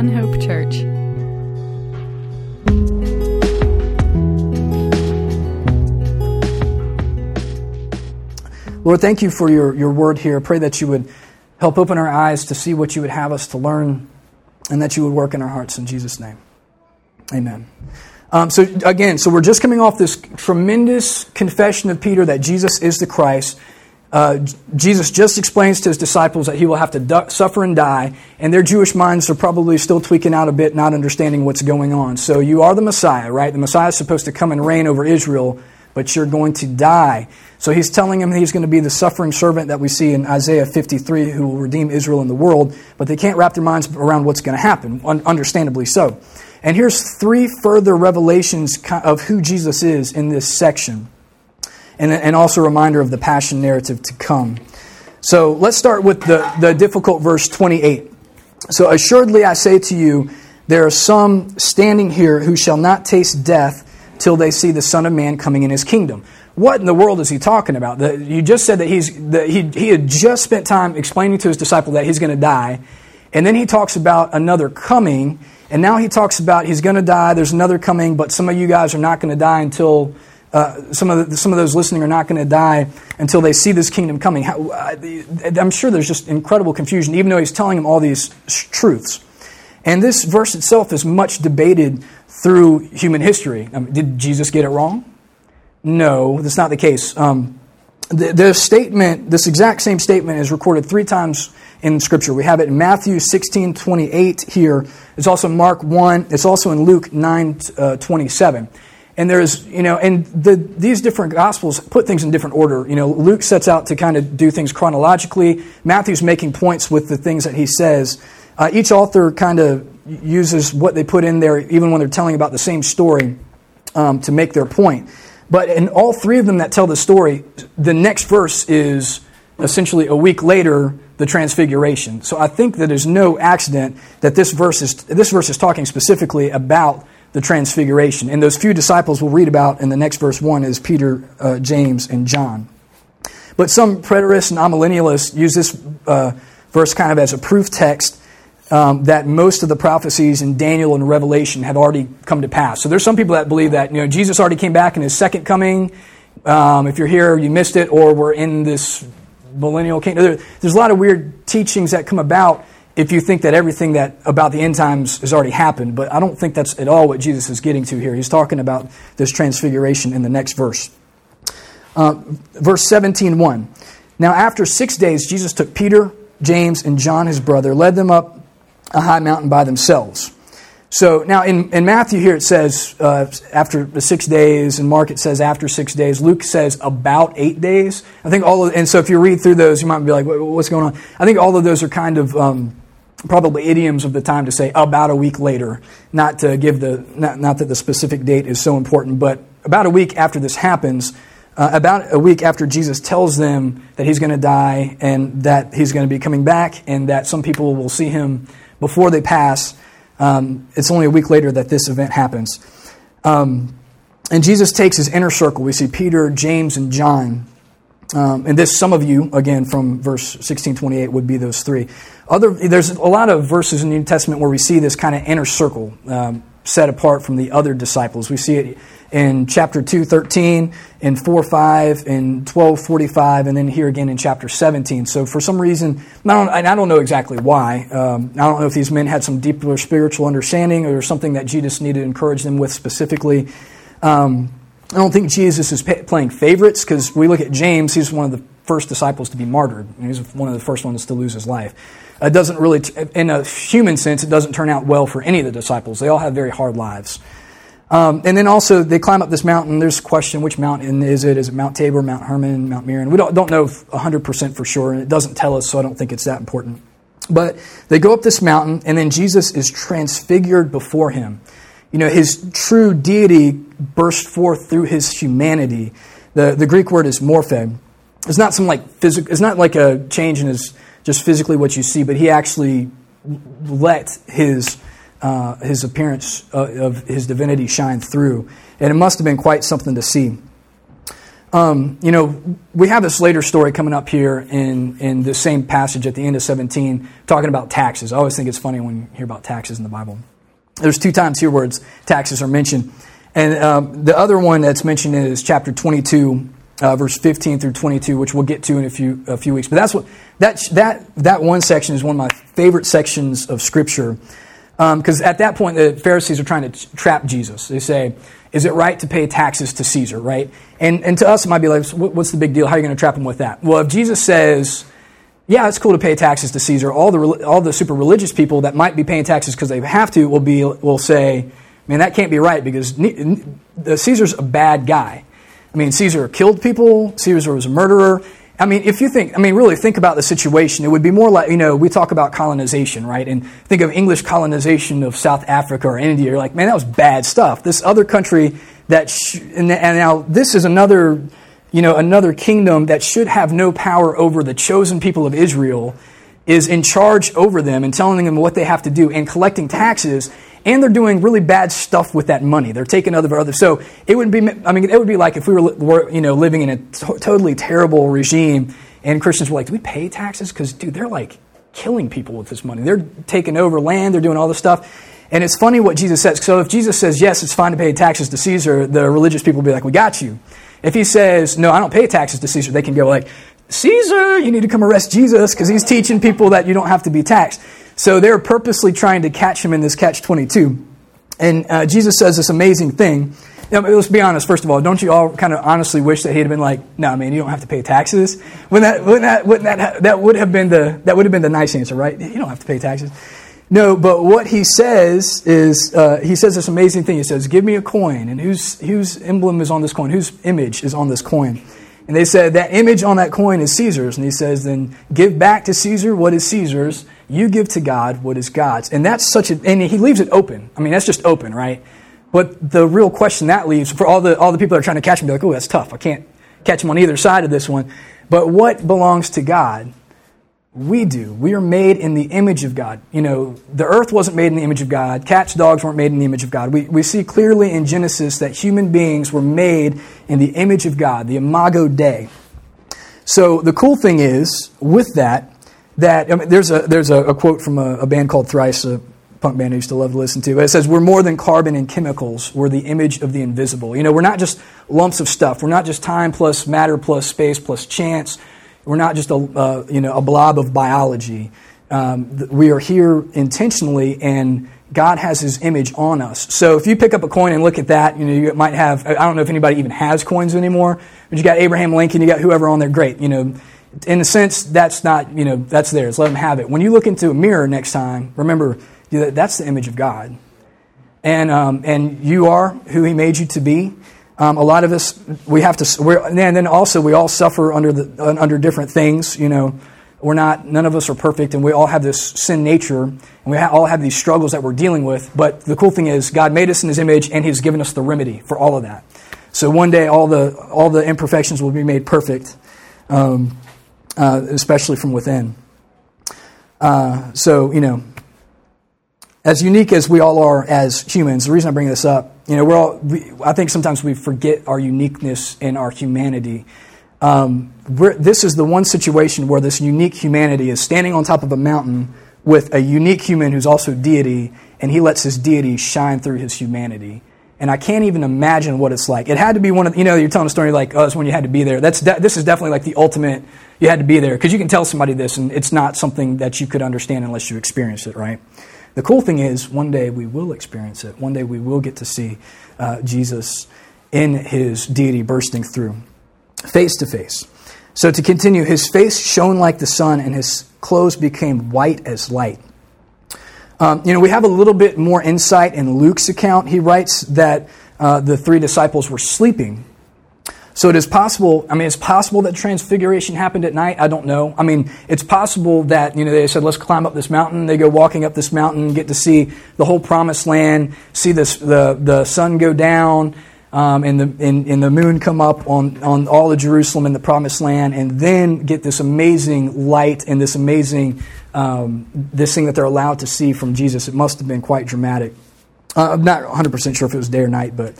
One Hope Church. Lord, thank you for your, your word here. Pray that you would help open our eyes to see what you would have us to learn and that you would work in our hearts in Jesus' name. Amen. Um, so, again, so we're just coming off this tremendous confession of Peter that Jesus is the Christ. Uh, Jesus just explains to his disciples that he will have to du- suffer and die, and their Jewish minds are probably still tweaking out a bit, not understanding what's going on. So, you are the Messiah, right? The Messiah is supposed to come and reign over Israel, but you're going to die. So he's telling him he's going to be the suffering servant that we see in Isaiah 53 who will redeem Israel and the world, but they can't wrap their minds around what's going to happen, understandably so. And here's three further revelations of who Jesus is in this section, and, and also a reminder of the passion narrative to come. So let's start with the, the difficult verse 28. So, assuredly I say to you, there are some standing here who shall not taste death till they see the Son of Man coming in his kingdom. What in the world is he talking about? The, you just said that, he's, that he, he had just spent time explaining to his disciple that he's going to die, and then he talks about another coming, and now he talks about he's going to die, there's another coming, but some of you guys are not going to die until. Uh, some of the, some of those listening are not going to die until they see this kingdom coming. How, I'm sure there's just incredible confusion, even though he's telling them all these truths. And this verse itself is much debated through human history. I mean, did Jesus get it wrong? No, that's not the case. Um, the, the, statement, this exact same statement, is recorded three times in Scripture. We have it in Matthew 16 28 here. It's also Mark 1. It's also in Luke 9 uh, 27. And there's, you know, and the, these different Gospels put things in different order. You know, Luke sets out to kind of do things chronologically. Matthew's making points with the things that he says. Uh, each author kind of uses what they put in there, even when they're telling about the same story, um, to make their point. But in all three of them that tell the story, the next verse is essentially a week later the transfiguration. So I think that there's no accident that this verse is this verse is talking specifically about the transfiguration. And those few disciples we'll read about in the next verse one is Peter, uh, James, and John. But some preterists and amillennialists use this uh, verse kind of as a proof text um, that most of the prophecies in Daniel and Revelation have already come to pass. So there's some people that believe that you know Jesus already came back in his second coming. Um, if you're here, you missed it, or we're in this millennial kingdom. There, there's a lot of weird teachings that come about if you think that everything that about the end times has already happened. But I don't think that's at all what Jesus is getting to here. He's talking about this transfiguration in the next verse. Uh, verse 17:1. Now after six days, Jesus took Peter, James, and John his brother, led them up a high mountain by themselves. So now in, in Matthew here it says uh, after the six days, and Mark it says after six days. Luke says about eight days. I think all of, and so if you read through those, you might be like, what's going on? I think all of those are kind of um, probably idioms of the time to say about a week later, not to give the, not, not that the specific date is so important, but about a week after this happens, uh, about a week after Jesus tells them that he's going to die and that he's going to be coming back and that some people will see him before they pass. Um, it's only a week later that this event happens. Um, and Jesus takes his inner circle. We see Peter, James, and John. Um, and this, some of you, again, from verse 16, 28, would be those three. Other, there's a lot of verses in the New Testament where we see this kind of inner circle um, set apart from the other disciples. We see it in chapter 2, 13, in 4, 5, in 12, 45, and then here again in chapter 17. So for some reason, I don't, I don't know exactly why. Um, I don't know if these men had some deeper spiritual understanding or something that Jesus needed to encourage them with specifically. Um, I don't think Jesus is playing favorites because we look at James, he's one of the first disciples to be martyred. He's one of the first ones to lose his life. It doesn't really, in a human sense, it doesn't turn out well for any of the disciples. They all have very hard lives. Um, and then also they climb up this mountain. There's a question: which mountain is it? Is it Mount Tabor, Mount Hermon, Mount Meron? We don't don't know 100 percent for sure, and it doesn't tell us, so I don't think it's that important. But they go up this mountain, and then Jesus is transfigured before him. You know, his true deity burst forth through his humanity. The the Greek word is morphe. It's not some like physical. It's not like a change in his just physically what you see, but he actually let his uh, his appearance uh, of his divinity shine through. And it must have been quite something to see. um, you know, we have this later story coming up here in, in the same passage at the end of 17 talking about taxes. I always think it's funny when you hear about taxes in the Bible. There's two times here where taxes are mentioned. And um, the other one that's mentioned is chapter 22, uh, verse 15 through 22, which we'll get to in a few, a few weeks. But that's what, that, that, that one section is one of my favorite sections of Scripture. Because um, at that point, the Pharisees are trying to trap Jesus. They say, is it right to pay taxes to Caesar, right? And, and to us, it might be like, what's the big deal? How are you going to trap him with that? Well, if Jesus says, yeah, it's cool to pay taxes to Caesar, all the, all the super religious people that might be paying taxes because they have to will, be, will say, man, that can't be right because Caesar's a bad guy. I mean, Caesar killed people, Caesar was a murderer. I mean, if you think, I mean, really think about the situation, it would be more like, you know, we talk about colonization, right? And think of English colonization of South Africa or India. You're like, man, that was bad stuff. This other country that, sh- and, and now this is another, you know, another kingdom that should have no power over the chosen people of Israel is in charge over them and telling them what they have to do and collecting taxes and they're doing really bad stuff with that money. They're taking other other. So it would be. I mean, it would be like if we were, you know living in a to- totally terrible regime, and Christians were like, "Do we pay taxes?" Because dude, they're like killing people with this money. They're taking over land. They're doing all this stuff. And it's funny what Jesus says. So if Jesus says yes, it's fine to pay taxes to Caesar, the religious people will be like, "We got you." If he says no, I don't pay taxes to Caesar, they can go like, "Caesar, you need to come arrest Jesus because he's teaching people that you don't have to be taxed." So they're purposely trying to catch him in this catch 22. And uh, Jesus says this amazing thing. Now, let's be honest, first of all, don't you all kind of honestly wish that he'd have been like, no, man, you don't have to pay taxes? Wouldn't that, wouldn't that, wouldn't that, that would have been the, that would have been the nice answer, right? You don't have to pay taxes. No, but what he says is, uh, he says this amazing thing. He says, give me a coin. And whose, whose emblem is on this coin? Whose image is on this coin? And they said, that image on that coin is Caesar's. And he says, then give back to Caesar what is Caesar's you give to God what is God's. And that's such a, and he leaves it open. I mean, that's just open, right? But the real question that leaves for all the, all the people that are trying to catch him, be like, oh, that's tough. I can't catch him on either side of this one. But what belongs to God? We do. We are made in the image of God. You know, the earth wasn't made in the image of God. Cats, dogs weren't made in the image of God. We, we see clearly in Genesis that human beings were made in the image of God, the imago Dei. So the cool thing is, with that, that I mean, there's a there's a, a quote from a, a, band called Thrice, a punk band I used to love to listen to. It says, "We're more than carbon and chemicals. We're the image of the invisible." You know, we're not just lumps of stuff. We're not just time plus matter plus space plus chance. We're not just a uh, you know a blob of biology. Um, we are here intentionally and God has His image on us. So if you pick up a coin and look at that, you know you might have. I don't know if anybody even has coins anymore, but you got Abraham Lincoln, you got whoever on there. Great, you know in a sense, that's not, you know, that's theirs. Let them have it. When you look into a mirror next time, remember, that's the image of God. And, um, and you are who He made you to be. Um, a lot of us, we have to, we're, and then also we all suffer under, the, under different things, you know. We're not, none of us are perfect, and we all have this sin nature, and we ha- all have these struggles that we're dealing with. But the cool thing is, God made us in His image, and He's given us the remedy for all of that. So one day, all the, all the imperfections will be made perfect. Um, uh, especially from within. Uh, so, you know, as unique as we all are as humans, the reason I bring this up, you know, we're all, we, I think sometimes we forget our uniqueness and our humanity. Um, this is the one situation where this unique humanity is standing on top of a mountain with a unique human who's also deity, and he lets his deity shine through his humanity and I can't even imagine what it's like. It had to be one of you know you're telling a story like oh it's when you had to be there. That's de- this is definitely like the ultimate. You had to be there because you can tell somebody this and it's not something that you could understand unless you experience it, right? The cool thing is one day we will experience it. One day we will get to see uh, Jesus in his deity bursting through, face to face. So to continue, his face shone like the sun, and his clothes became white as light. Um, you know, we have a little bit more insight in Luke's account. He writes that uh, the three disciples were sleeping. So it is possible, I mean, it's possible that transfiguration happened at night. I don't know. I mean, it's possible that, you know, they said, let's climb up this mountain. They go walking up this mountain, get to see the whole promised land, see this, the, the sun go down, um, and, the, and, and, the moon come up on, on all of Jerusalem and the promised land, and then get this amazing light and this amazing, um, this thing that they're allowed to see from Jesus. It must have been quite dramatic. Uh, I'm not 100% sure if it was day or night, but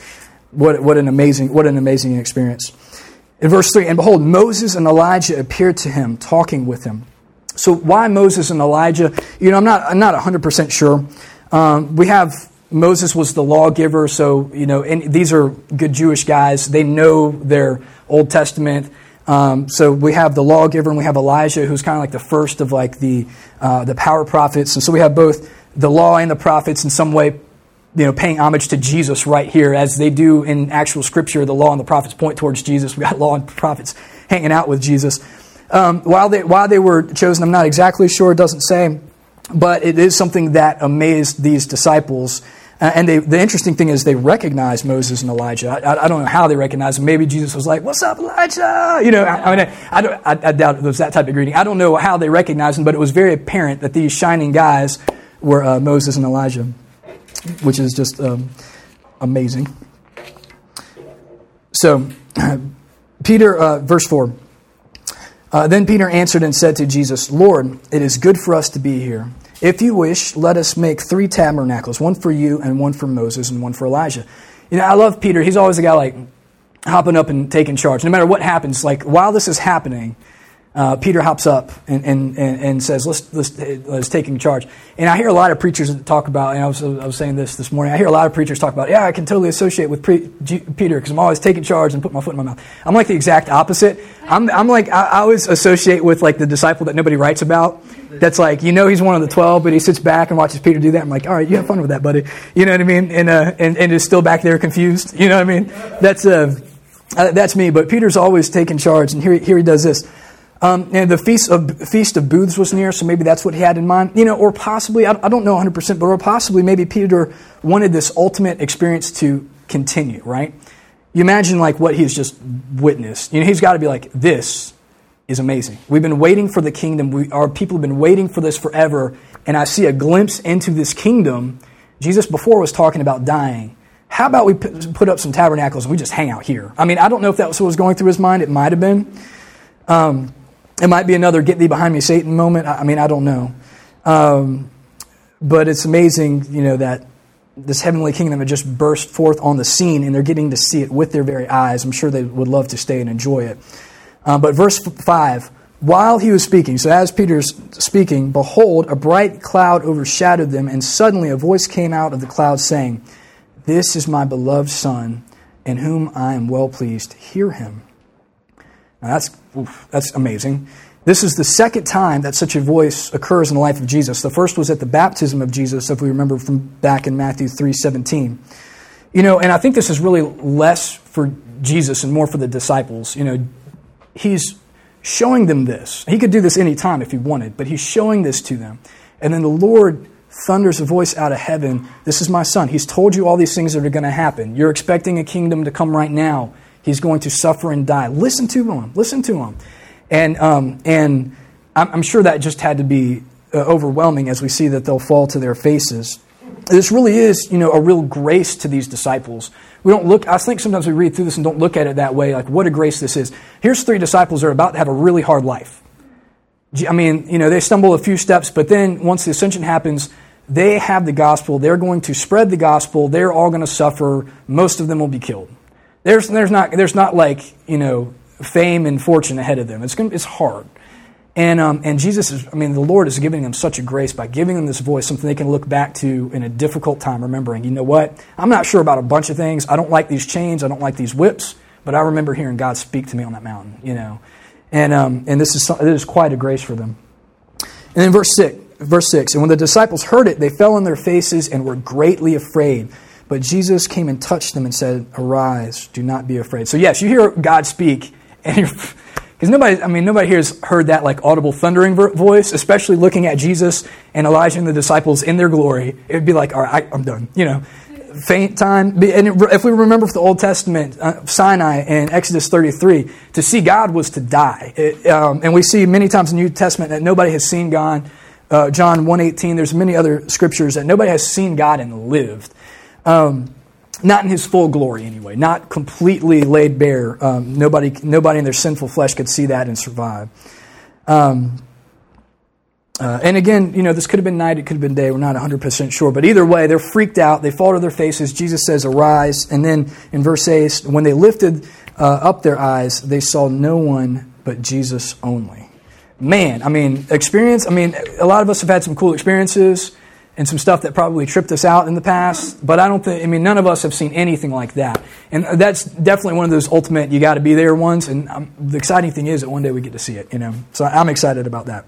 what, what, an amazing, what an amazing experience. In verse 3, and behold, Moses and Elijah appeared to him, talking with him. So, why Moses and Elijah? You know, I'm not, I'm not 100% sure. Um, we have Moses was the lawgiver, so, you know, and these are good Jewish guys. They know their Old Testament. Um, so we have the lawgiver and we have Elijah, who's kind of like the first of like the uh, the power prophets. And so we have both the law and the prophets in some way, you know, paying homage to Jesus right here, as they do in actual Scripture. The law and the prophets point towards Jesus. We got law and prophets hanging out with Jesus. Um, while they while they were chosen, I'm not exactly sure. It doesn't say, but it is something that amazed these disciples. Uh, and they, the interesting thing is they recognized Moses and Elijah. I, I, don't know how they recognized them. Maybe Jesus was like, "What's up, Elijah?" You know, I, I mean, I, I, doubt it was that type of greeting. I don't know how they recognized them, but it was very apparent that these shining guys were uh, Moses and Elijah, which is just um, amazing. So, Peter, uh, verse four. Uh, then Peter answered and said to Jesus, "Lord, it is good for us to be here." If you wish, let us make three tabernacles one for you, and one for Moses, and one for Elijah. You know, I love Peter. He's always a guy like hopping up and taking charge. No matter what happens, like while this is happening, uh, Peter hops up and, and, and, says, let's, let's, let's taking charge. And I hear a lot of preachers talk about, and I was, I was saying this this morning, I hear a lot of preachers talk about, yeah, I can totally associate with pre- G- Peter because I'm always taking charge and putting my foot in my mouth. I'm like the exact opposite. I'm, I'm like, I, I always associate with like the disciple that nobody writes about. That's like, you know, he's one of the 12, but he sits back and watches Peter do that. I'm like, all right, you have fun with that, buddy. You know what I mean? And, uh, and, and is still back there confused. You know what I mean? That's, uh, uh, that's me. But Peter's always taking charge. And here, here he does this. Um, and the feast of feast of booths was near, so maybe that's what he had in mind. You know, or possibly I, don't know 100, percent but or possibly maybe Peter wanted this ultimate experience to continue. Right? You imagine like what he's just witnessed. You know, he's got to be like, this is amazing. We've been waiting for the kingdom. We, our people have been waiting for this forever, and I see a glimpse into this kingdom. Jesus before was talking about dying. How about we put up some tabernacles and we just hang out here? I mean, I don't know if that was what was going through his mind. It might have been. Um, it might be another get thee behind me, Satan moment. I mean, I don't know. Um, but it's amazing, you know, that this heavenly kingdom had just burst forth on the scene and they're getting to see it with their very eyes. I'm sure they would love to stay and enjoy it. Uh, but verse 5 while he was speaking, so as Peter's speaking, behold, a bright cloud overshadowed them, and suddenly a voice came out of the cloud saying, This is my beloved Son, in whom I am well pleased. Hear him. Now that's, oof, that's amazing. This is the second time that such a voice occurs in the life of Jesus. The first was at the baptism of Jesus, if we remember from back in Matthew 3:17. You know, and I think this is really less for Jesus and more for the disciples. You know, he's showing them this. He could do this any time if he wanted, but he's showing this to them. And then the Lord thunders a voice out of heaven This is my son. He's told you all these things that are going to happen. You're expecting a kingdom to come right now. He's going to suffer and die. Listen to him. Listen to him. And, um, and I'm, sure that just had to be uh, overwhelming as we see that they'll fall to their faces. This really is, you know, a real grace to these disciples. We don't look, I think sometimes we read through this and don't look at it that way, like what a grace this is. Here's three disciples that are about to have a really hard life. I mean, you know, they stumble a few steps, but then once the ascension happens, they have the gospel. They're going to spread the gospel. They're all going to suffer. Most of them will be killed. There's, there's, not, there's not like, you know, fame and fortune ahead of them. It's, gonna, it's hard. And, um, and Jesus is, I mean, the Lord is giving them such a grace by giving them this voice, something they can look back to in a difficult time, remembering, you know what? I'm not sure about a bunch of things. I don't like these chains. I don't like these whips. But I remember hearing God speak to me on that mountain, you know. And, um, and this is, this is quite a grace for them. And then verse 6, verse 6, and when the disciples heard it, they fell on their faces and were greatly afraid. But Jesus came and touched them and said, Arise, do not be afraid. So, yes, you hear God speak, and you're. Because nobody, I mean, nobody here has heard that like audible thundering voice, especially looking at Jesus and Elijah and the disciples in their glory. It would be like, all right, I, am done. You know, faint time. And if we remember from the Old Testament, uh, Sinai and Exodus 33, to see God was to die. It, um, and we see many times in the New Testament that nobody has seen God. Uh, John 1.18, there's many other scriptures that nobody has seen God and lived. Um, not in his full glory, anyway. Not completely laid bare. Um, nobody, nobody in their sinful flesh could see that and survive. Um, uh, and again, you know, this could have been night, it could have been day. We're not 100% sure. But either way, they're freaked out. They fall to their faces. Jesus says, Arise. And then in verse 8, when they lifted uh, up their eyes, they saw no one but Jesus only. Man, I mean, experience, I mean, a lot of us have had some cool experiences and some stuff that probably tripped us out in the past, but I don't think, I mean, none of us have seen anything like that. And that's definitely one of those ultimate, you got to be there ones. And um, the exciting thing is that one day we get to see it, you know. So I'm excited about that.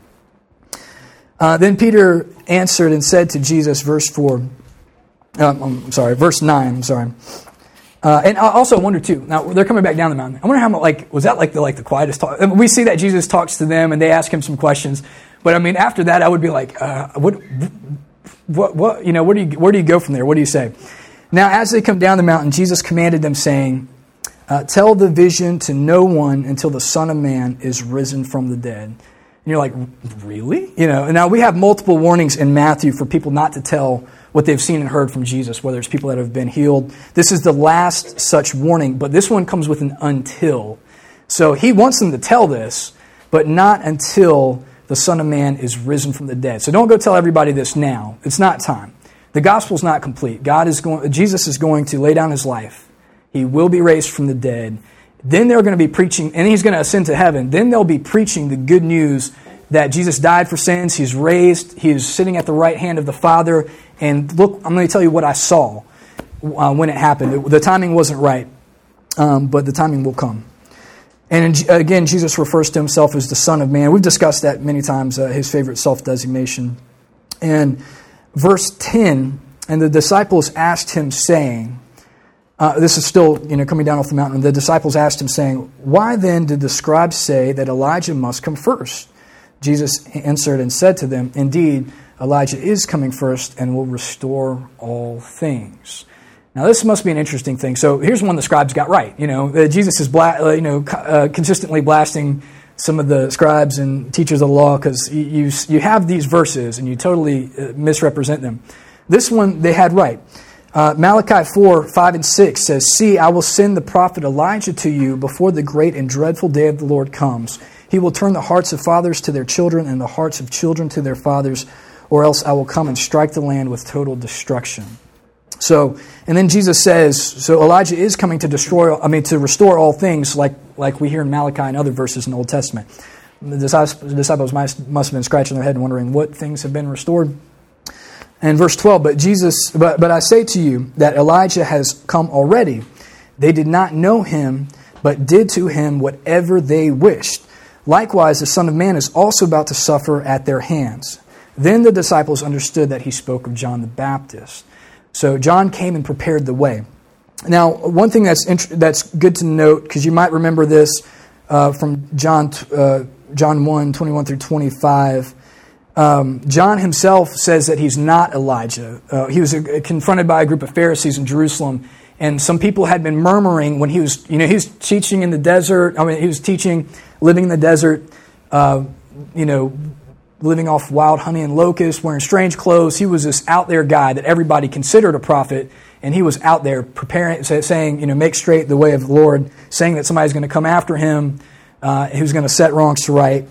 Uh, then Peter answered and said to Jesus, verse 4, um, I'm sorry, verse 9, I'm sorry. Uh, and I also wonder too. Now they're coming back down the mountain. I wonder how much like was that like the like the quietest talk? I mean, we see that Jesus talks to them and they ask him some questions, but I mean after that I would be like, uh, what, what, what, you know, where do you where do you go from there? What do you say? Now as they come down the mountain, Jesus commanded them, saying, uh, "Tell the vision to no one until the Son of Man is risen from the dead." And you're like, really? You know. Now we have multiple warnings in Matthew for people not to tell what they've seen and heard from Jesus, whether it's people that have been healed. This is the last such warning, but this one comes with an until. So he wants them to tell this, but not until the Son of Man is risen from the dead. So don't go tell everybody this now. It's not time. The gospel's not complete. God is going, Jesus is going to lay down his life. He will be raised from the dead. Then they're going to be preaching, and he's going to ascend to heaven. Then they'll be preaching the good news that Jesus died for sins, he's raised, he is sitting at the right hand of the Father, and look, I'm going to tell you what I saw uh, when it happened. The timing wasn't right, um, but the timing will come. And again, Jesus refers to himself as the Son of Man. We've discussed that many times, uh, his favorite self designation. And verse 10 and the disciples asked him, saying, uh, this is still you know coming down off the mountain. The disciples asked him, saying, Why then did the scribes say that Elijah must come first? Jesus answered and said to them, Indeed, Elijah is coming first and will restore all things. Now, this must be an interesting thing. So, here's one the scribes got right. You know, uh, Jesus is bla- uh, you know uh, consistently blasting some of the scribes and teachers of the law because you, you, you have these verses and you totally uh, misrepresent them. This one they had right. Malachi 4 5 and 6 says, See, I will send the prophet Elijah to you before the great and dreadful day of the Lord comes. He will turn the hearts of fathers to their children and the hearts of children to their fathers or else I will come and strike the land with total destruction. So, and then Jesus says, so Elijah is coming to destroy, I mean, to restore all things, like, like we hear in Malachi and other verses in the Old Testament. The disciples must, have been scratching their head and wondering what things have been restored. And verse 12, but Jesus, but, but I say to you that Elijah has come already. They did not know him, but did to him whatever they wished. Likewise, the Son of Man is also about to suffer at their hands. Then the disciples understood that he spoke of John the Baptist. So John came and prepared the way. Now, one thing that's, int- that's good to note, because you might remember this uh, from John, uh, John 1 21 through 25. Um, John himself says that he's not Elijah. Uh, he was uh, confronted by a group of Pharisees in Jerusalem, and some people had been murmuring when he was, you know, he was teaching in the desert. I mean, he was teaching, living in the desert, uh, you know, living off wild honey and locusts, wearing strange clothes. He was this out there guy that everybody considered a prophet, and he was out there preparing, saying, you know, make straight the way of the Lord, saying that somebody's going to come after him, uh, who's going to set wrongs to right.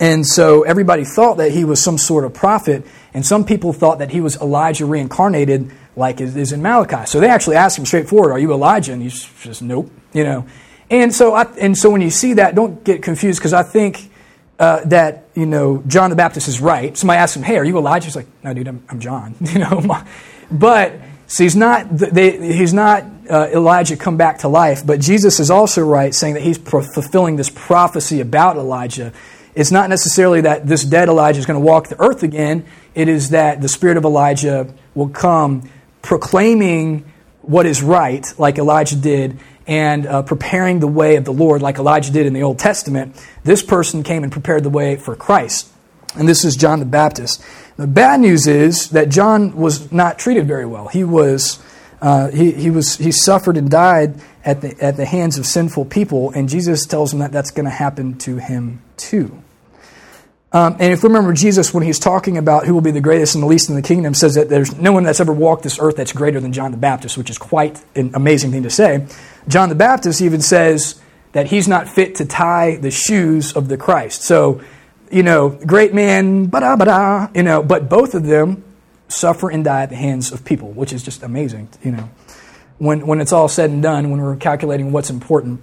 And so everybody thought that he was some sort of prophet, and some people thought that he was Elijah reincarnated, like is in Malachi. So they actually asked him straightforward, "Are you Elijah?" And he's just, "Nope," you know. And so, I, and so when you see that, don't get confused because I think uh, that you know John the Baptist is right. Somebody asks him, "Hey, are you Elijah?" He's like, "No, dude, I'm, I'm John." You know, but so he's not. They, he's not uh, Elijah come back to life. But Jesus is also right, saying that he's fulfilling this prophecy about Elijah. It's not necessarily that this dead Elijah is going to walk the earth again. It is that the spirit of Elijah will come proclaiming what is right, like Elijah did, and uh, preparing the way of the Lord, like Elijah did in the Old Testament, this person came and prepared the way for Christ. And this is John the Baptist. The bad news is that John was not treated very well. He was. Uh, he, he, was, he suffered and died at the, at the hands of sinful people, and Jesus tells him that that's going to happen to him too. Um, and if we remember Jesus, when he's talking about who will be the greatest and the least in the kingdom, says that there's no one that's ever walked this earth that's greater than John the Baptist, which is quite an amazing thing to say. John the Baptist even says that he's not fit to tie the shoes of the Christ. So, you know, great man, ba-da, ba-da, you know, but both of them suffer and die at the hands of people, which is just amazing, you know. When, when it's all said and done, when we're calculating what's important.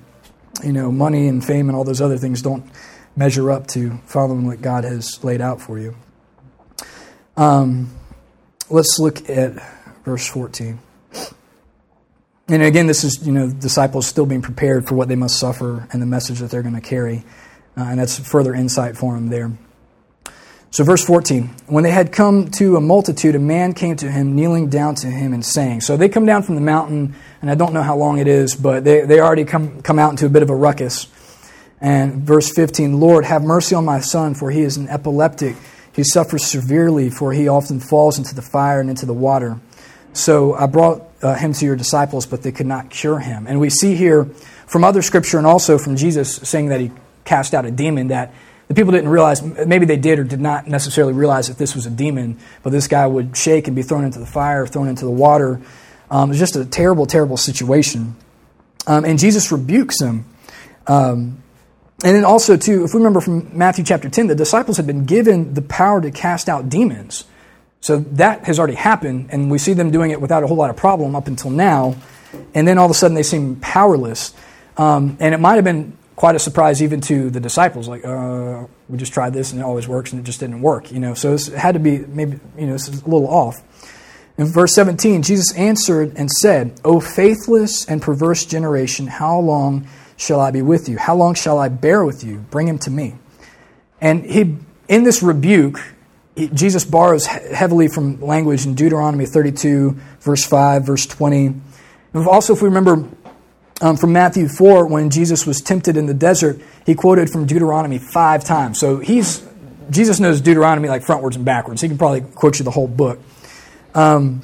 you know, money and fame and all those other things don't measure up to following what God has laid out for you. Um, let's look at verse 14. And again, this is, you know, disciples still being prepared for what they must suffer and the message that they're going to carry. Uh, and that's further insight for them there. So, verse 14 When they had come to a multitude, a man came to him, kneeling down to him and saying, So they come down from the mountain, and I don't know how long it is, but they, they already come, come out into a bit of a ruckus. And verse 15 Lord, have mercy on my son, for he is an epileptic. He suffers severely, for he often falls into the fire and into the water. So I brought uh, him to your disciples, but they could not cure him. And we see here from other scripture and also from Jesus saying that he cast out a demon that the people didn't realize, maybe they did or did not necessarily realize that this was a demon, but this guy would shake and be thrown into the fire, thrown into the water. Um, it was just a terrible, terrible situation. Um, and Jesus rebukes him. Um, and then also, too, if we remember from Matthew chapter 10, the disciples had been given the power to cast out demons. So that has already happened, and we see them doing it without a whole lot of problem up until now. And then all of a sudden they seem powerless. Um, and it might have been quite a surprise even to the disciples. Like, uh, we just tried this and it always works, and it just didn't work. You know, so it had to be maybe you know a little off. In verse 17, Jesus answered and said, "O faithless and perverse generation, how long shall I be with you? How long shall I bear with you? Bring him to me." And he, in this rebuke, he, Jesus borrows heavily from language in Deuteronomy 32, verse 5, verse 20. And also, if we remember um, from Matthew 4, when Jesus was tempted in the desert, he quoted from Deuteronomy five times. So he's, Jesus knows Deuteronomy like frontwards and backwards. He can probably quote you the whole book. Um,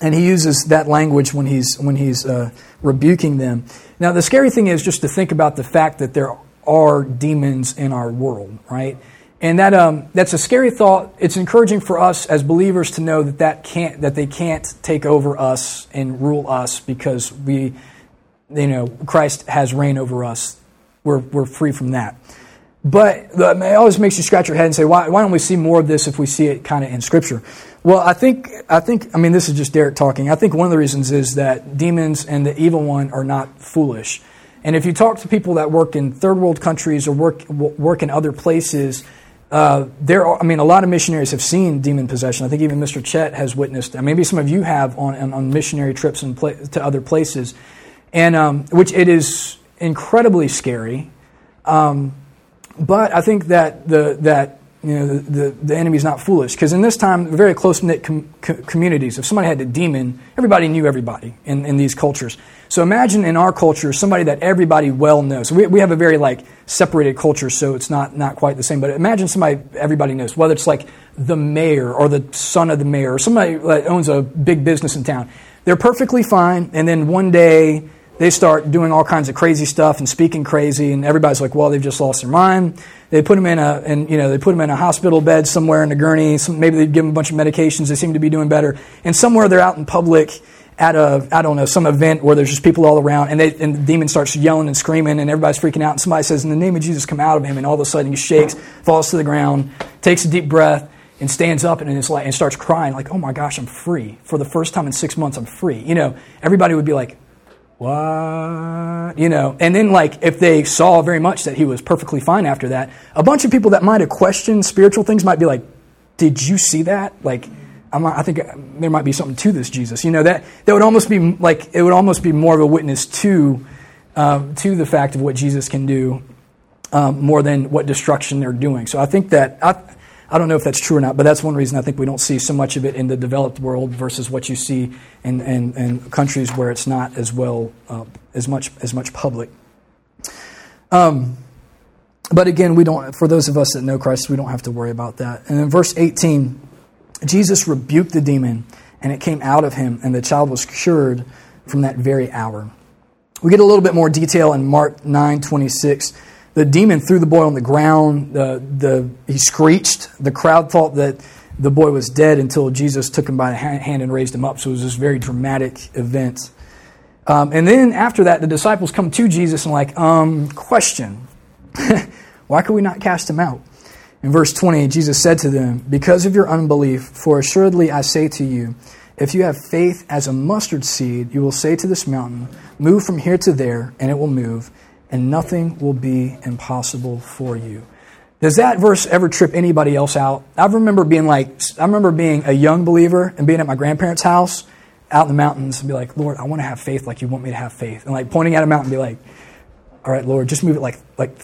and he uses that language when he's, when he's uh, rebuking them. Now, the scary thing is just to think about the fact that there are demons in our world, right? And that, um, that's a scary thought. It's encouraging for us as believers to know that, that, can't, that they can't take over us and rule us because we you know, Christ has reign over us. We're, we're free from that. But it always makes you scratch your head and say, why, why don't we see more of this if we see it kind of in Scripture? Well, I think, I think, I mean, this is just Derek talking. I think one of the reasons is that demons and the evil one are not foolish. And if you talk to people that work in third world countries or work, work in other places, uh, there are, I mean, a lot of missionaries have seen demon possession. I think even Mr. Chet has witnessed, and maybe some of you have on, on missionary trips and to other places and um, which it is incredibly scary. Um, but I think that the that you know the, the, the enemy is not foolish because in this time, very close knit com- communities. If somebody had a demon, everybody knew everybody in, in these cultures. So imagine in our culture somebody that everybody well knows. We, we have a very like separated culture, so it's not not quite the same. But imagine somebody everybody knows, whether it's like the mayor or the son of the mayor or somebody that owns a big business in town. They're perfectly fine, and then one day they start doing all kinds of crazy stuff and speaking crazy, and everybody's like, "Well, they've just lost their mind." They put them in a, and you know, they put them in a hospital bed somewhere in a gurney. Some, maybe they give them a bunch of medications. They seem to be doing better, and somewhere they're out in public at a, I don't know, some event where there's just people all around, and, they, and the demon starts yelling and screaming, and everybody's freaking out. And somebody says, "In the name of Jesus, come out of him!" And all of a sudden, he shakes, falls to the ground, takes a deep breath, and stands up and, is like, and starts crying, like, "Oh my gosh, I'm free! For the first time in six months, I'm free." You know, everybody would be like, what? You know, and then like if they saw very much that he was perfectly fine after that, a bunch of people that might have questioned spiritual things might be like, "Did you see that?" Like, i think there might be something to this Jesus. You know that that would almost be like it would almost be more of a witness to um, to the fact of what Jesus can do um, more than what destruction they're doing. So I think that I, I don't know if that's true or not, but that's one reason I think we don't see so much of it in the developed world versus what you see in, in, in countries where it's not as well uh, as much as much public. Um, but again, we don't. For those of us that know Christ, we don't have to worry about that. And in verse 18, Jesus rebuked the demon, and it came out of him, and the child was cured from that very hour. We get a little bit more detail in Mark 9 26 the demon threw the boy on the ground. The, the, he screeched. The crowd thought that the boy was dead until Jesus took him by the hand and raised him up. So it was this very dramatic event. Um, and then after that, the disciples come to Jesus and, like, um, question, why could we not cast him out? In verse 20, Jesus said to them, Because of your unbelief, for assuredly I say to you, if you have faith as a mustard seed, you will say to this mountain, Move from here to there, and it will move and nothing will be impossible for you. Does that verse ever trip anybody else out? I remember being like, I remember being a young believer and being at my grandparents' house out in the mountains and be like, Lord, I want to have faith like you want me to have faith. And like pointing at a mountain and be like, all right, Lord, just move it like, like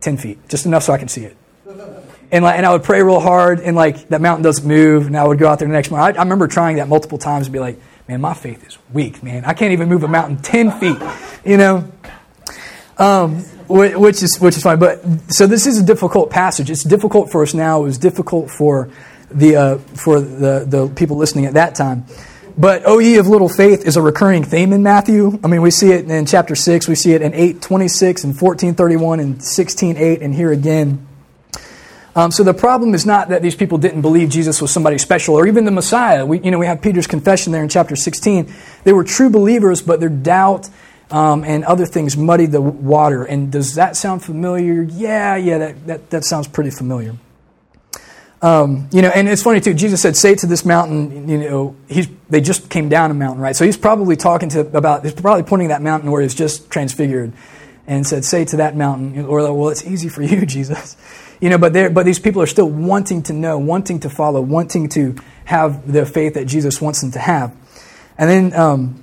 10 feet, just enough so I can see it. And, like, and I would pray real hard, and like that mountain doesn't move, and I would go out there the next morning. I, I remember trying that multiple times and be like, man, my faith is weak, man. I can't even move a mountain 10 feet, you know? Um, which is which is fine. But so this is a difficult passage. It's difficult for us now. It was difficult for the uh, for the the people listening at that time. But O ye of little faith is a recurring theme in Matthew. I mean, we see it in chapter six. We see it in eight twenty six and fourteen thirty one and sixteen eight, and here again. Um, so the problem is not that these people didn't believe Jesus was somebody special, or even the Messiah. We, you know, we have Peter's confession there in chapter 16. They were true believers, but their doubt um, and other things muddy the water. And does that sound familiar? Yeah, yeah, that, that, that sounds pretty familiar. Um, you know, and it's funny too. Jesus said, "Say to this mountain." You know, he's they just came down a mountain, right? So he's probably talking to about. He's probably pointing that mountain where he's just transfigured, and said, "Say to that mountain," or well, it's easy for you, Jesus. You know, but but these people are still wanting to know, wanting to follow, wanting to have the faith that Jesus wants them to have, and then. Um,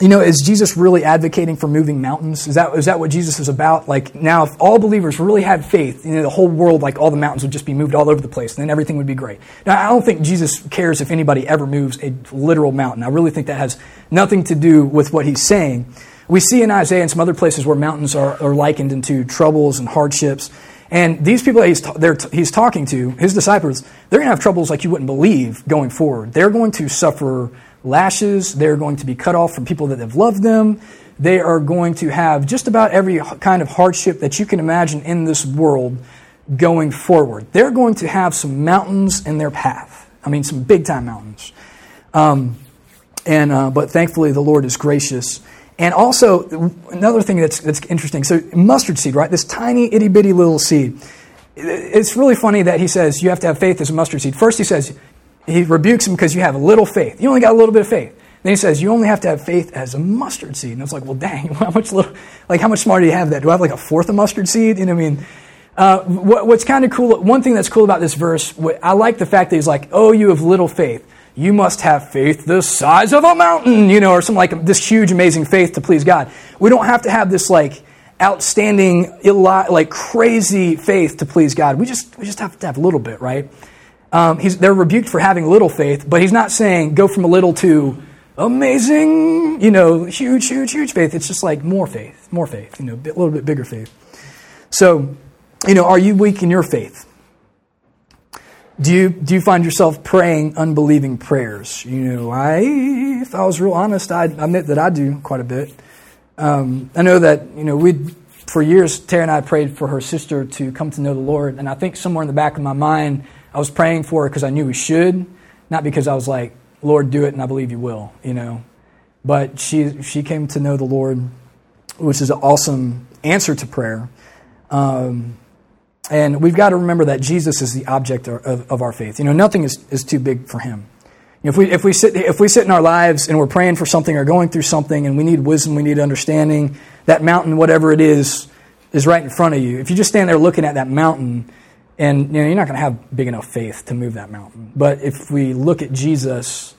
you know, is Jesus really advocating for moving mountains? Is that, is that what Jesus is about? Like, now, if all believers really had faith, you know, the whole world, like all the mountains would just be moved all over the place, and then everything would be great. Now, I don't think Jesus cares if anybody ever moves a literal mountain. I really think that has nothing to do with what he's saying. We see in Isaiah and some other places where mountains are, are likened into troubles and hardships. And these people that he's, he's talking to, his disciples, they're going to have troubles like you wouldn't believe going forward. They're going to suffer lashes. They're going to be cut off from people that have loved them. They are going to have just about every kind of hardship that you can imagine in this world going forward. They're going to have some mountains in their path. I mean, some big time mountains. Um, and uh, but thankfully, the Lord is gracious. And also, another thing that's, that's interesting. So, mustard seed, right? This tiny itty bitty little seed. It's really funny that he says you have to have faith as a mustard seed. First, he says he rebukes him because you have a little faith. You only got a little bit of faith. Then he says, you only have to have faith as a mustard seed. And it's like, well, dang, how much little, like how much smarter do you have that? Do I have like a fourth of mustard seed? You know what I mean? Uh, what, what's kind of cool, one thing that's cool about this verse, I like the fact that he's like, oh, you have little faith. You must have faith the size of a mountain, you know, or something like this huge, amazing faith to please God. We don't have to have this like outstanding, like crazy faith to please God. We just, we just have to have a little bit, right? Um, they're rebuked for having little faith, but he's not saying go from a little to amazing, you know, huge, huge, huge faith. It's just like more faith, more faith, you know, a little bit bigger faith. So, you know, are you weak in your faith? Do you, do you find yourself praying unbelieving prayers? You know, I, if I was real honest, i admit that I do quite a bit. Um, I know that, you know, we for years, Tara and I prayed for her sister to come to know the Lord, and I think somewhere in the back of my mind, I was praying for her because I knew we should, not because I was like, Lord, do it, and I believe you will, you know. But she, she came to know the Lord, which is an awesome answer to prayer. Um, and we've got to remember that Jesus is the object of, of, our faith. You know, nothing is, is too big for him. If we, if, we sit, if we sit in our lives and we're praying for something or going through something and we need wisdom, we need understanding, that mountain, whatever it is, is right in front of you. If you just stand there looking at that mountain, and you know, you're not going to have big enough faith to move that mountain. But if we look at Jesus,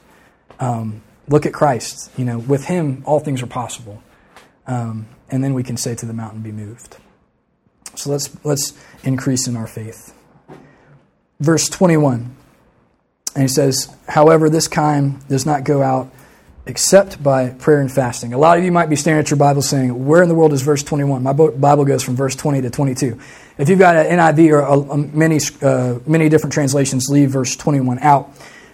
um, look at Christ, you know, with him, all things are possible. Um, and then we can say to the mountain, be moved. So let's, let's increase in our faith. Verse 21. And he says, However, this kind does not go out except by prayer and fasting. A lot of you might be staring at your Bible saying, Where in the world is verse 21? My Bible goes from verse 20 to 22. If you've got an NIV or a, a many, uh, many different translations, leave verse 21 out.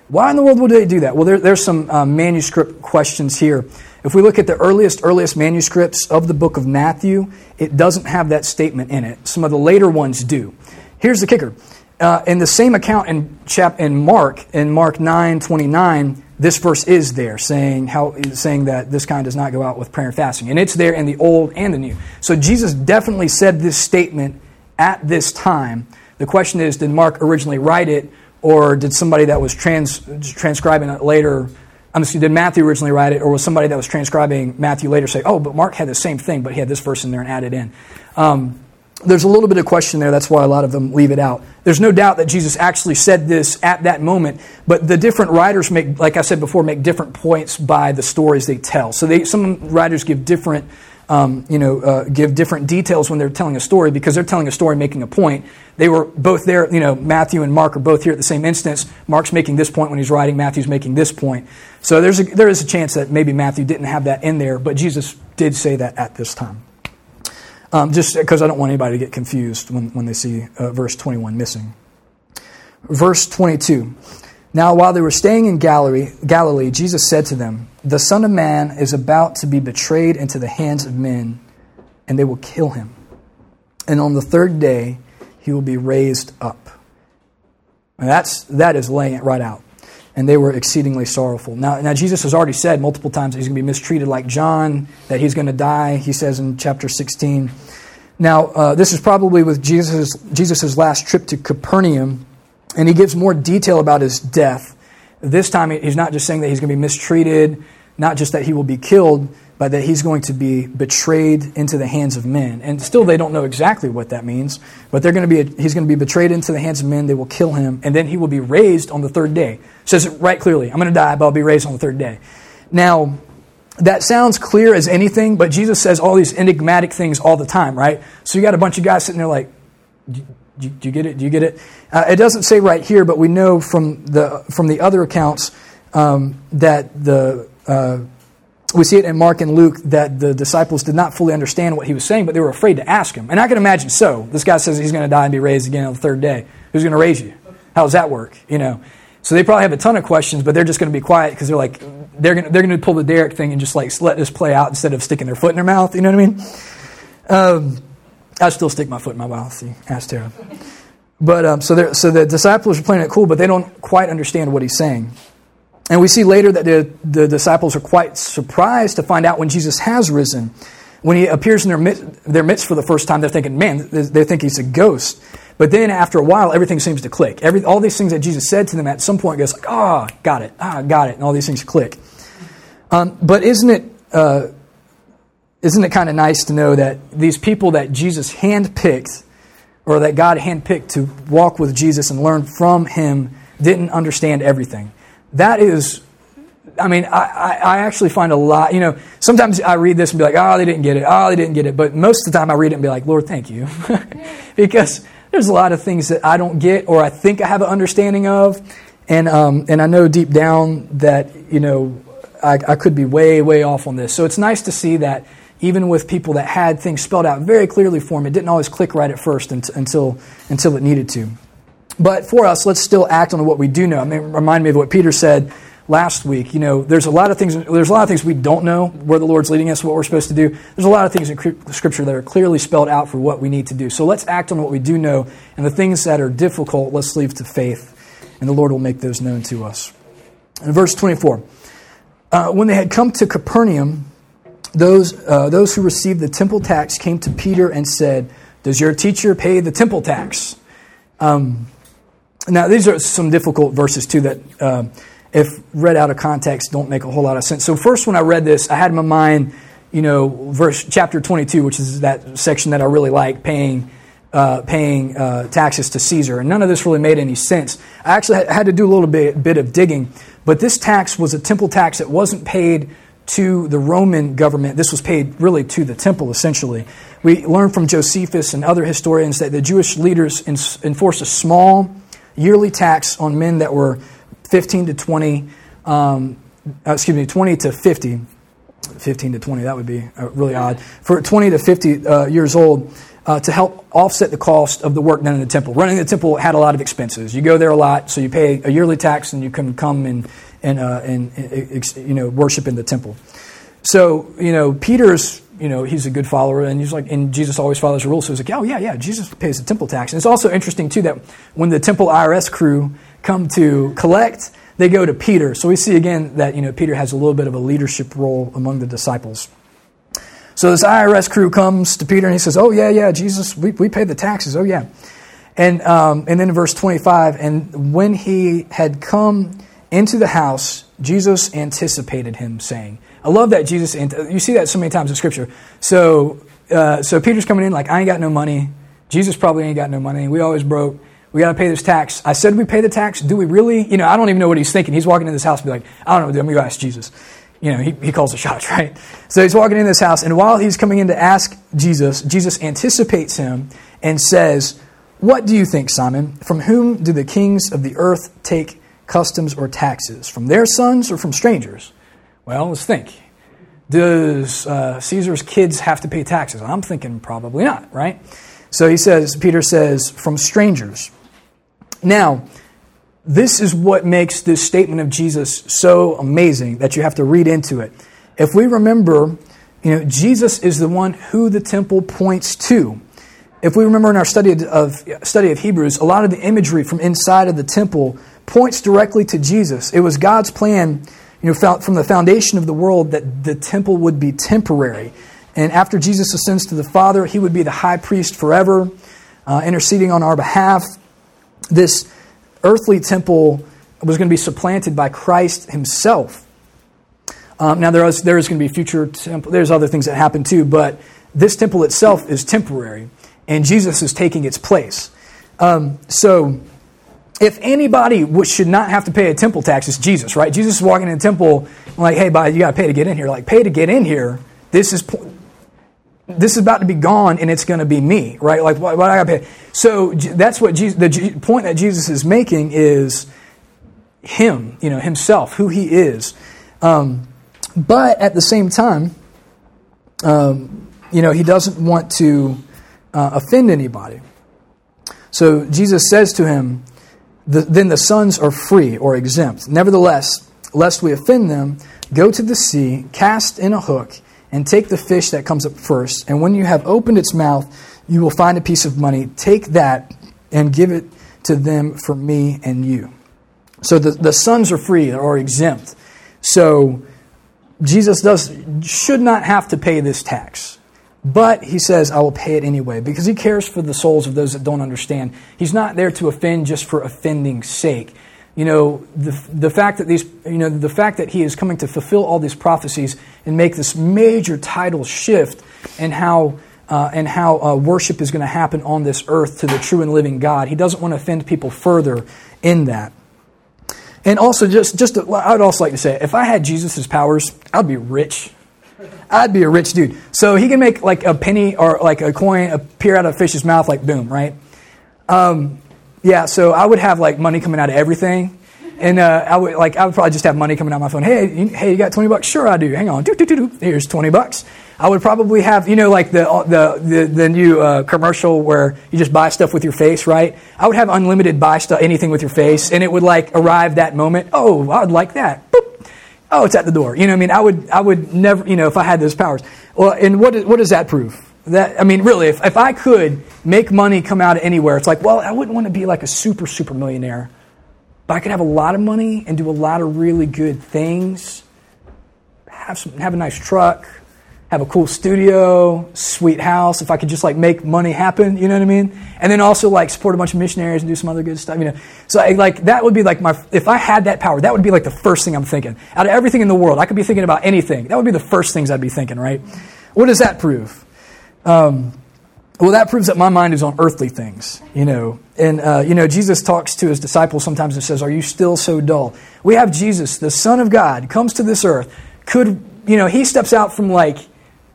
Why in the world would they do that? Well, there, there's some uh, manuscript questions here. If we look at the earliest, earliest manuscripts of the book of Matthew, it doesn't have that statement in it. Some of the later ones do. Here's the kicker. Uh, in the same account in, chap, in Mark, in Mark 9 29, this verse is there saying how saying that this kind does not go out with prayer and fasting. And it's there in the old and the new. So jesus definitely said this statement at this time. The question is did mark originally write it or did somebody that was trans, transcribing it later I'm excuse, did Matthew originally write it, or was somebody that was transcribing Matthew later say, oh, but Mark had the same thing, but he had this verse in there and added in? Um, there's a little bit of question there. That's why a lot of them leave it out. There's no doubt that Jesus actually said this at that moment, but the different writers make, like I said before, make different points by the stories they tell. So they, some writers give different, um, you know, uh, give different details when they're telling a story because they're telling a story, making a point. They were both there. You know, Matthew and Mark are both here at the same instance. Mark's making this point when he's writing. Matthew's making this point. So there's a, there is a chance that maybe Matthew didn't have that in there, but Jesus did say that at this time. Um, just because I don't want anybody to get confused when, when they see uh, verse 21 missing. Verse 22. Now, while they were staying in Galilee, Galilee, Jesus said to them, The Son of Man is about to be betrayed into the hands of men, and they will kill him. And on the third day, he will be raised up. And that's, that is laying it right out and they were exceedingly sorrowful. Now, now Jesus has already said multiple times that he's going to be mistreated like John, that he's going to die, he says in chapter 16. Now, uh, this is probably with Jesus' Jesus's last trip to Capernaum, and he gives more detail about his death. This time, he's not just saying that he's going to be mistreated, not just that he will be killed, but that he's going to be betrayed into the hands of men. And still, they don't know exactly what that means, but they're going to be, he's going to be betrayed into the hands of men. They will kill him, and then he will be raised on the third day. Says it right clearly I'm going to die, but I'll be raised on the third day. Now, that sounds clear as anything, but Jesus says all these enigmatic things all the time, right? So you got a bunch of guys sitting there like, do, do, do you get it? Do you get it? Uh, it doesn't say right here, but we know from the from the other accounts um, that the uh, we see it in Mark and Luke that the disciples did not fully understand what he was saying, but they were afraid to ask him. And I can imagine so. This guy says he's going to die and be raised again on the third day. Who's going to raise you? How does that work? You know. So they probably have a ton of questions, but they're just going to be quiet because they're like they're going to, they're going to pull the Derek thing and just like let this play out instead of sticking their foot in their mouth. You know what I mean? Um, I still stick my foot in my mouth. See, ask Tara. But um, so so the disciples are playing it cool, but they don't quite understand what he's saying. And we see later that the, the disciples are quite surprised to find out when Jesus has risen. When he appears in their midst, their midst for the first time, they're thinking, man, they think he's a ghost. But then after a while, everything seems to click. Every, all these things that Jesus said to them at some point goes ah, oh, got it, ah, got it, and all these things click. Um, but isn't it, uh, isn't it kind of nice to know that these people that Jesus handpicked, or that God handpicked to walk with Jesus and learn from him, didn't understand everything? That is I mean, I, I actually find a lot, you know, sometimes I read this and be like, oh, they didn't get it. Oh, they didn't get it. But most of the time I read it and be like, Lord, thank you. because there's a lot of things that I don't get or I think I have an understanding of. And, um, and I know deep down that, you know, I, I could be way, way off on this. So it's nice to see that even with people that had things spelled out very clearly for them, it didn't always click right at first until, until it needed to. But for us, let's still act on what we do know. I mean, remind me of what Peter said last week. You know, there's a lot of things. There's a lot of things we don't know where the Lord's leading us, what we're supposed to do. There's a lot of things in Scripture that are clearly spelled out for what we need to do. So let's act on what we do know, and the things that are difficult, let's leave to faith, and the Lord will make those known to us. In verse 24, uh, when they had come to Capernaum, those uh, those who received the temple tax came to Peter and said, "Does your teacher pay the temple tax?" Um, now, these are some difficult verses, too, that uh, if read out of context don't make a whole lot of sense. So, first, when I read this, I had in my mind, you know, verse chapter 22, which is that section that I really like, paying. Uh, paying uh, taxes to Caesar, and none of this really made any sense. I actually had to do a little bit, bit of digging, but this tax was a temple tax that wasn't paid to the Roman government. This was paid really to the temple, essentially. We learn from Josephus and other historians that the Jewish leaders enforced a small yearly tax on men that were 15 to 20, um, uh, excuse me, 20 to 50. 15 to 20, that would be uh, really odd. For 20 to 50 uh, years old, uh, to help offset the cost of the work done in the temple. Running the temple had a lot of expenses. You go there a lot, so you pay a yearly tax, and you can come and and uh, and, and you know worship in the temple. So you know Peter's you know, he's a good follower, and he's like, and Jesus always follows the rules. So he's like, oh yeah, yeah, Jesus pays the temple tax. And it's also interesting too that when the temple IRS crew come to collect, they go to Peter. So we see again that you know Peter has a little bit of a leadership role among the disciples. So this IRS crew comes to Peter and he says, "Oh yeah, yeah, Jesus, we we pay the taxes. Oh yeah." And um, and then in verse twenty five, and when he had come into the house, Jesus anticipated him, saying, I love that Jesus, you see that so many times in Scripture. So, uh, so Peter's coming in like, I ain't got no money. Jesus probably ain't got no money. We always broke. We got to pay this tax. I said we pay the tax. Do we really? You know, I don't even know what he's thinking. He's walking in this house and be like, I don't know. I'm going to ask Jesus. You know, he, he calls the shots, right? So he's walking in this house, and while he's coming in to ask Jesus, Jesus anticipates him and says, What do you think, Simon? From whom do the kings of the earth take customs or taxes? From their sons or from strangers? Well, let's think. Does uh, Caesar's kids have to pay taxes? I'm thinking probably not, right? So he says, Peter says, from strangers. Now, this is what makes this statement of Jesus so amazing that you have to read into it. If we remember, you know, Jesus is the one who the temple points to. If we remember in our study of, study of Hebrews, a lot of the imagery from inside of the temple points directly to Jesus. It was God's plan, you know, from the foundation of the world that the temple would be temporary. And after Jesus ascends to the Father, he would be the high priest forever, uh, interceding on our behalf. This earthly temple was going to be supplanted by Christ himself. Um, now, there is, there is going to be future temple. There's other things that happen too, but this temple itself is temporary, and Jesus is taking its place. Um, so, if anybody should not have to pay a temple tax, it's Jesus, right? Jesus is walking in the temple, like, hey, buddy, you got to pay to get in here. Like, pay to get in here. This is this is about to be gone and it's going to be me, right? Like, what, what I got to pay? So that's what Jesus, the point that Jesus is making is him, you know, himself, who he is. Um, but at the same time, um, you know, he doesn't want to uh, offend anybody. So Jesus says to him, the, then the sons are free or exempt. Nevertheless, lest we offend them, go to the sea, cast in a hook, and take the fish that comes up first. And when you have opened its mouth, you will find a piece of money. Take that and give it to them for me and you. So the, the sons are free or exempt. So Jesus does should not have to pay this tax. But he says, I will pay it anyway, because he cares for the souls of those that don't understand. He's not there to offend just for offending's sake you know, the, the fact that these, you know, the fact that he is coming to fulfill all these prophecies and make this major tidal shift in how uh, and how uh, worship is going to happen on this earth to the true and living God. He doesn't want to offend people further in that. And also, just just I would also like to say, if I had Jesus' powers, I'd be rich. I'd be a rich dude. So he can make like a penny or like a coin appear out of a fish's mouth, like boom, right? Um, yeah, so I would have like money coming out of everything. And uh, I would like I would probably just have money coming out of my phone. Hey, you, hey, you got twenty bucks? Sure, I do. Hang on, here's twenty bucks. I would probably have you know like the the the, the new uh, commercial where you just buy stuff with your face, right? I would have unlimited buy stuff anything with your face, and it would like arrive that moment. Oh, I would like that. Oh, it's at the door. You know, what I mean, I would I would never you know if I had those powers. Well, and what what does that prove? That I mean, really, if, if I could make money come out of anywhere, it's like, well, I wouldn't want to be like a super, super millionaire. But I could have a lot of money and do a lot of really good things. Have some, have a nice truck, have a cool studio, sweet house. If I could just like make money happen, you know what I mean? And then also like support a bunch of missionaries and do some other good stuff, you know. So I, like that would be like my if I had that power, that would be like the first thing I'm thinking. Out of everything in the world, I could be thinking about anything. That would be the first things I'd be thinking, right? What does that prove? Um, well, that proves that my mind is on earthly things, you know. And, uh, you know, Jesus talks to his disciples sometimes and says, Are you still so dull? We have Jesus, the Son of God, comes to this earth. Could, you know, he steps out from like,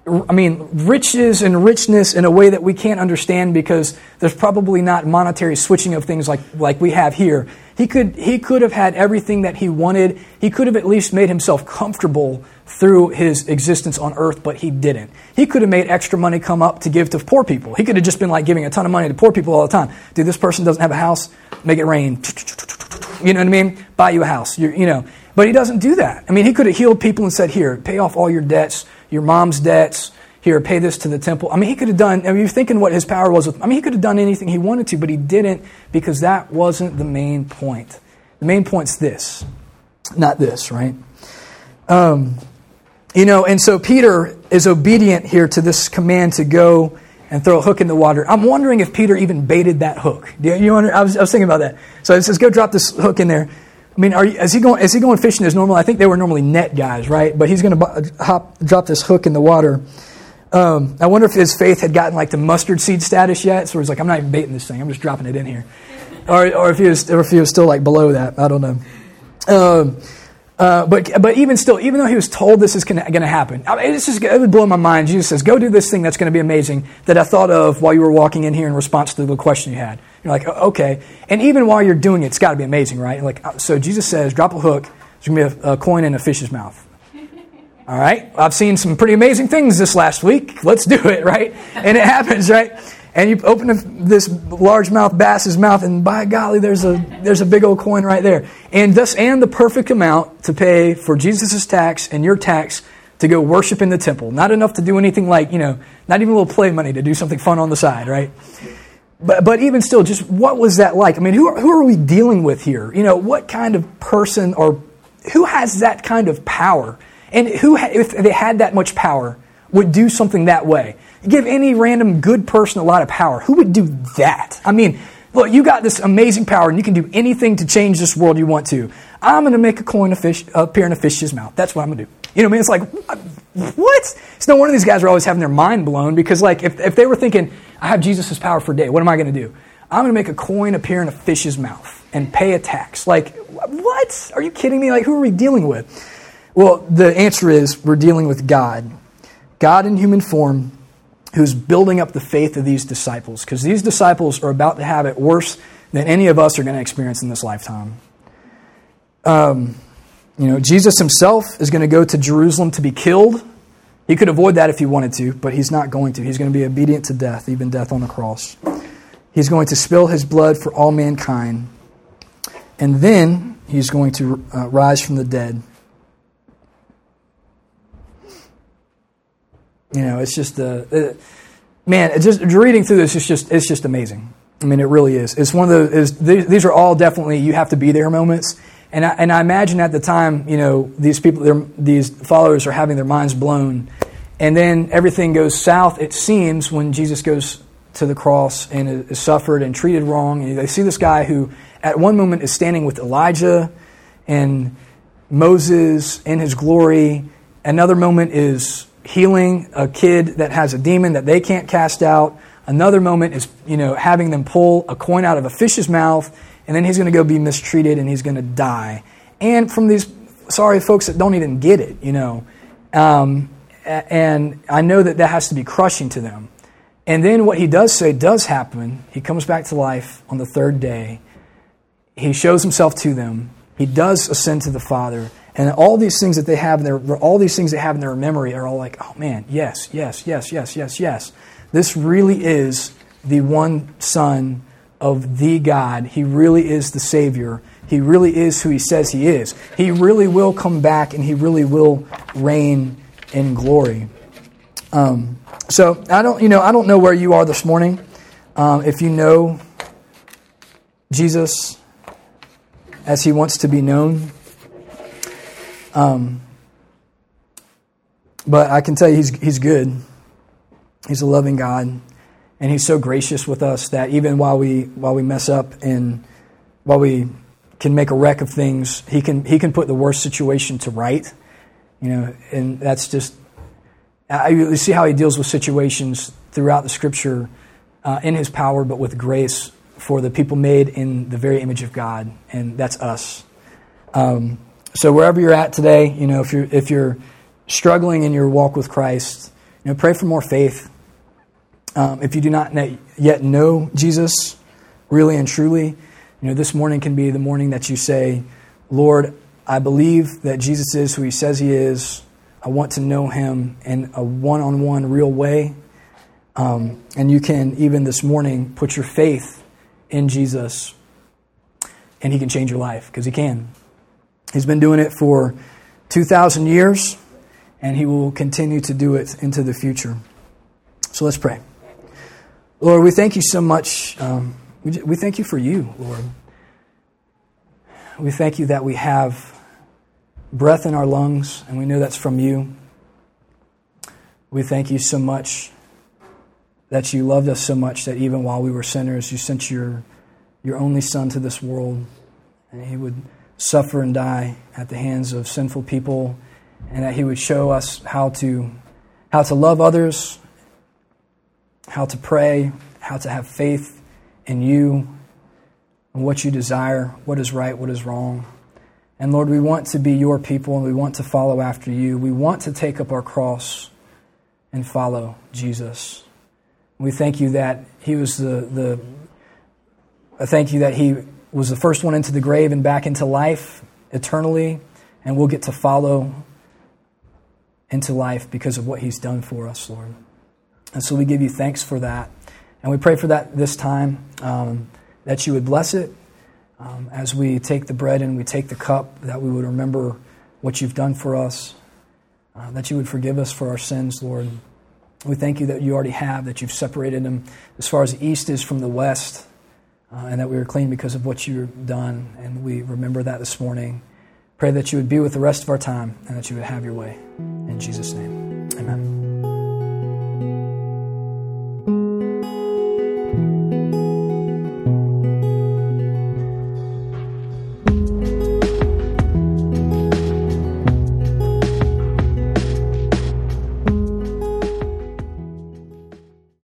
I mean, riches and richness in a way that we can't understand because there's probably not monetary switching of things like, like we have here. He could, he could have had everything that he wanted. He could have at least made himself comfortable through his existence on earth, but he didn't. He could have made extra money come up to give to poor people. He could have just been like giving a ton of money to poor people all the time. Dude, this person doesn't have a house, make it rain. You know what I mean? Buy you a house. You're, you know, but he doesn't do that. I mean, he could have healed people and said, "Here, pay off all your debts, your mom's debts. Here, pay this to the temple." I mean, he could have done. I mean, you're thinking what his power was. With, I mean, he could have done anything he wanted to, but he didn't because that wasn't the main point. The main point's this, not this, right? Um, you know, and so Peter is obedient here to this command to go and throw a hook in the water. I'm wondering if Peter even baited that hook. Do you wonder? I was, I was thinking about that. So it says, go drop this hook in there. I mean, are you, is he going? Is he going fishing as normal? I think they were normally net guys, right? But he's going to hop, drop this hook in the water. Um, I wonder if his faith had gotten like the mustard seed status yet. So he's like, I'm not even baiting this thing. I'm just dropping it in here. Or, or if he was, or if he was still like below that. I don't know. Um, uh, but but even still, even though he was told this is going to happen, I mean, it's just it would blow my mind. Jesus says, "Go do this thing that's going to be amazing." That I thought of while you were walking in here in response to the question you had. You're like, okay, and even while you're doing it, it's got to be amazing, right? Like, uh, so Jesus says, "Drop a hook." There's going to be a, a coin in a fish's mouth. All right, I've seen some pretty amazing things this last week. Let's do it, right? And it happens, right? And you open this largemouth bass's mouth, and by golly, there's a there's a big old coin right there, and thus and the perfect amount to pay for Jesus' tax and your tax to go worship in the temple. Not enough to do anything like you know, not even a little play money to do something fun on the side, right? But but even still, just what was that like? I mean, who who are we dealing with here? You know, what kind of person or who has that kind of power? And who, if they had that much power, would do something that way? give any random good person a lot of power. Who would do that? I mean, look, you got this amazing power and you can do anything to change this world you want to. I'm going to make a coin fish, appear in a fish's mouth. That's what I'm going to do. You know what I mean? It's like, what? It's no wonder these guys are always having their mind blown because, like, if, if they were thinking, I have Jesus' power for a day, what am I going to do? I'm going to make a coin appear in a fish's mouth and pay a tax. Like, what? Are you kidding me? Like, who are we dealing with? Well, the answer is we're dealing with God. God in human form who's building up the faith of these disciples because these disciples are about to have it worse than any of us are going to experience in this lifetime. Um, you know, Jesus himself is going to go to Jerusalem to be killed. He could avoid that if he wanted to, but he's not going to. He's going to be obedient to death, even death on the cross. He's going to spill his blood for all mankind. And then he's going to uh, rise from the dead. You know, it's just the uh, man. just reading through this is just it's just amazing. I mean, it really is. It's one of the these, these are all definitely you have to be there moments. And I, and I imagine at the time, you know, these people, these followers are having their minds blown, and then everything goes south. It seems when Jesus goes to the cross and is suffered and treated wrong, and they see this guy who, at one moment, is standing with Elijah and Moses in his glory. Another moment is healing a kid that has a demon that they can't cast out. Another moment is, you know, having them pull a coin out of a fish's mouth, and then he's going to go be mistreated and he's going to die. And from these sorry folks that don't even get it, you know. Um, and I know that that has to be crushing to them. And then what he does say does happen. He comes back to life on the third day. He shows himself to them. He does ascend to the Father. And all these things that they have in their, all these things they have in their memory are all like, oh man, yes, yes, yes, yes, yes, yes. This really is the one Son of the God. He really is the Savior. He really is who He says He is. He really will come back and He really will reign in glory. Um, so I don't, you know, I don't know where you are this morning. Um, if you know Jesus as He wants to be known, um, but I can tell you, he's, he's good. He's a loving God. And he's so gracious with us that even while we, while we mess up and while we can make a wreck of things, he can, he can put the worst situation to right. You know, and that's just, I, you see how he deals with situations throughout the scripture uh, in his power, but with grace for the people made in the very image of God, and that's us. Um, so wherever you're at today, you know, if you're if you're struggling in your walk with Christ, you know, pray for more faith. Um, if you do not yet know Jesus, really and truly, you know, this morning can be the morning that you say, Lord, I believe that Jesus is who he says he is. I want to know him in a one on one real way. Um, and you can, even this morning, put your faith in Jesus, and he can change your life because he can. He's been doing it for 2,000 years, and He will continue to do it into the future. So let's pray. Lord, we thank you so much. Um, we, we thank you for you, Lord. We thank you that we have breath in our lungs, and we know that's from you. We thank you so much that you loved us so much that even while we were sinners, you sent your, your only Son to this world, and He would suffer and die at the hands of sinful people, and that He would show us how to, how to love others, how to pray, how to have faith in you, and what you desire, what is right, what is wrong. And Lord, we want to be your people and we want to follow after you. We want to take up our cross and follow Jesus. We thank you that he was the, the I thank you that he was the first one into the grave and back into life eternally, and we'll get to follow into life because of what he's done for us, Lord. And so we give you thanks for that. And we pray for that this time, um, that you would bless it um, as we take the bread and we take the cup, that we would remember what you've done for us, uh, that you would forgive us for our sins, Lord. We thank you that you already have, that you've separated them as far as the east is from the west, uh, and that we are clean because of what you've done. And we remember that this morning. Pray that you would be with the rest of our time and that you would have your way. In Jesus' name, amen.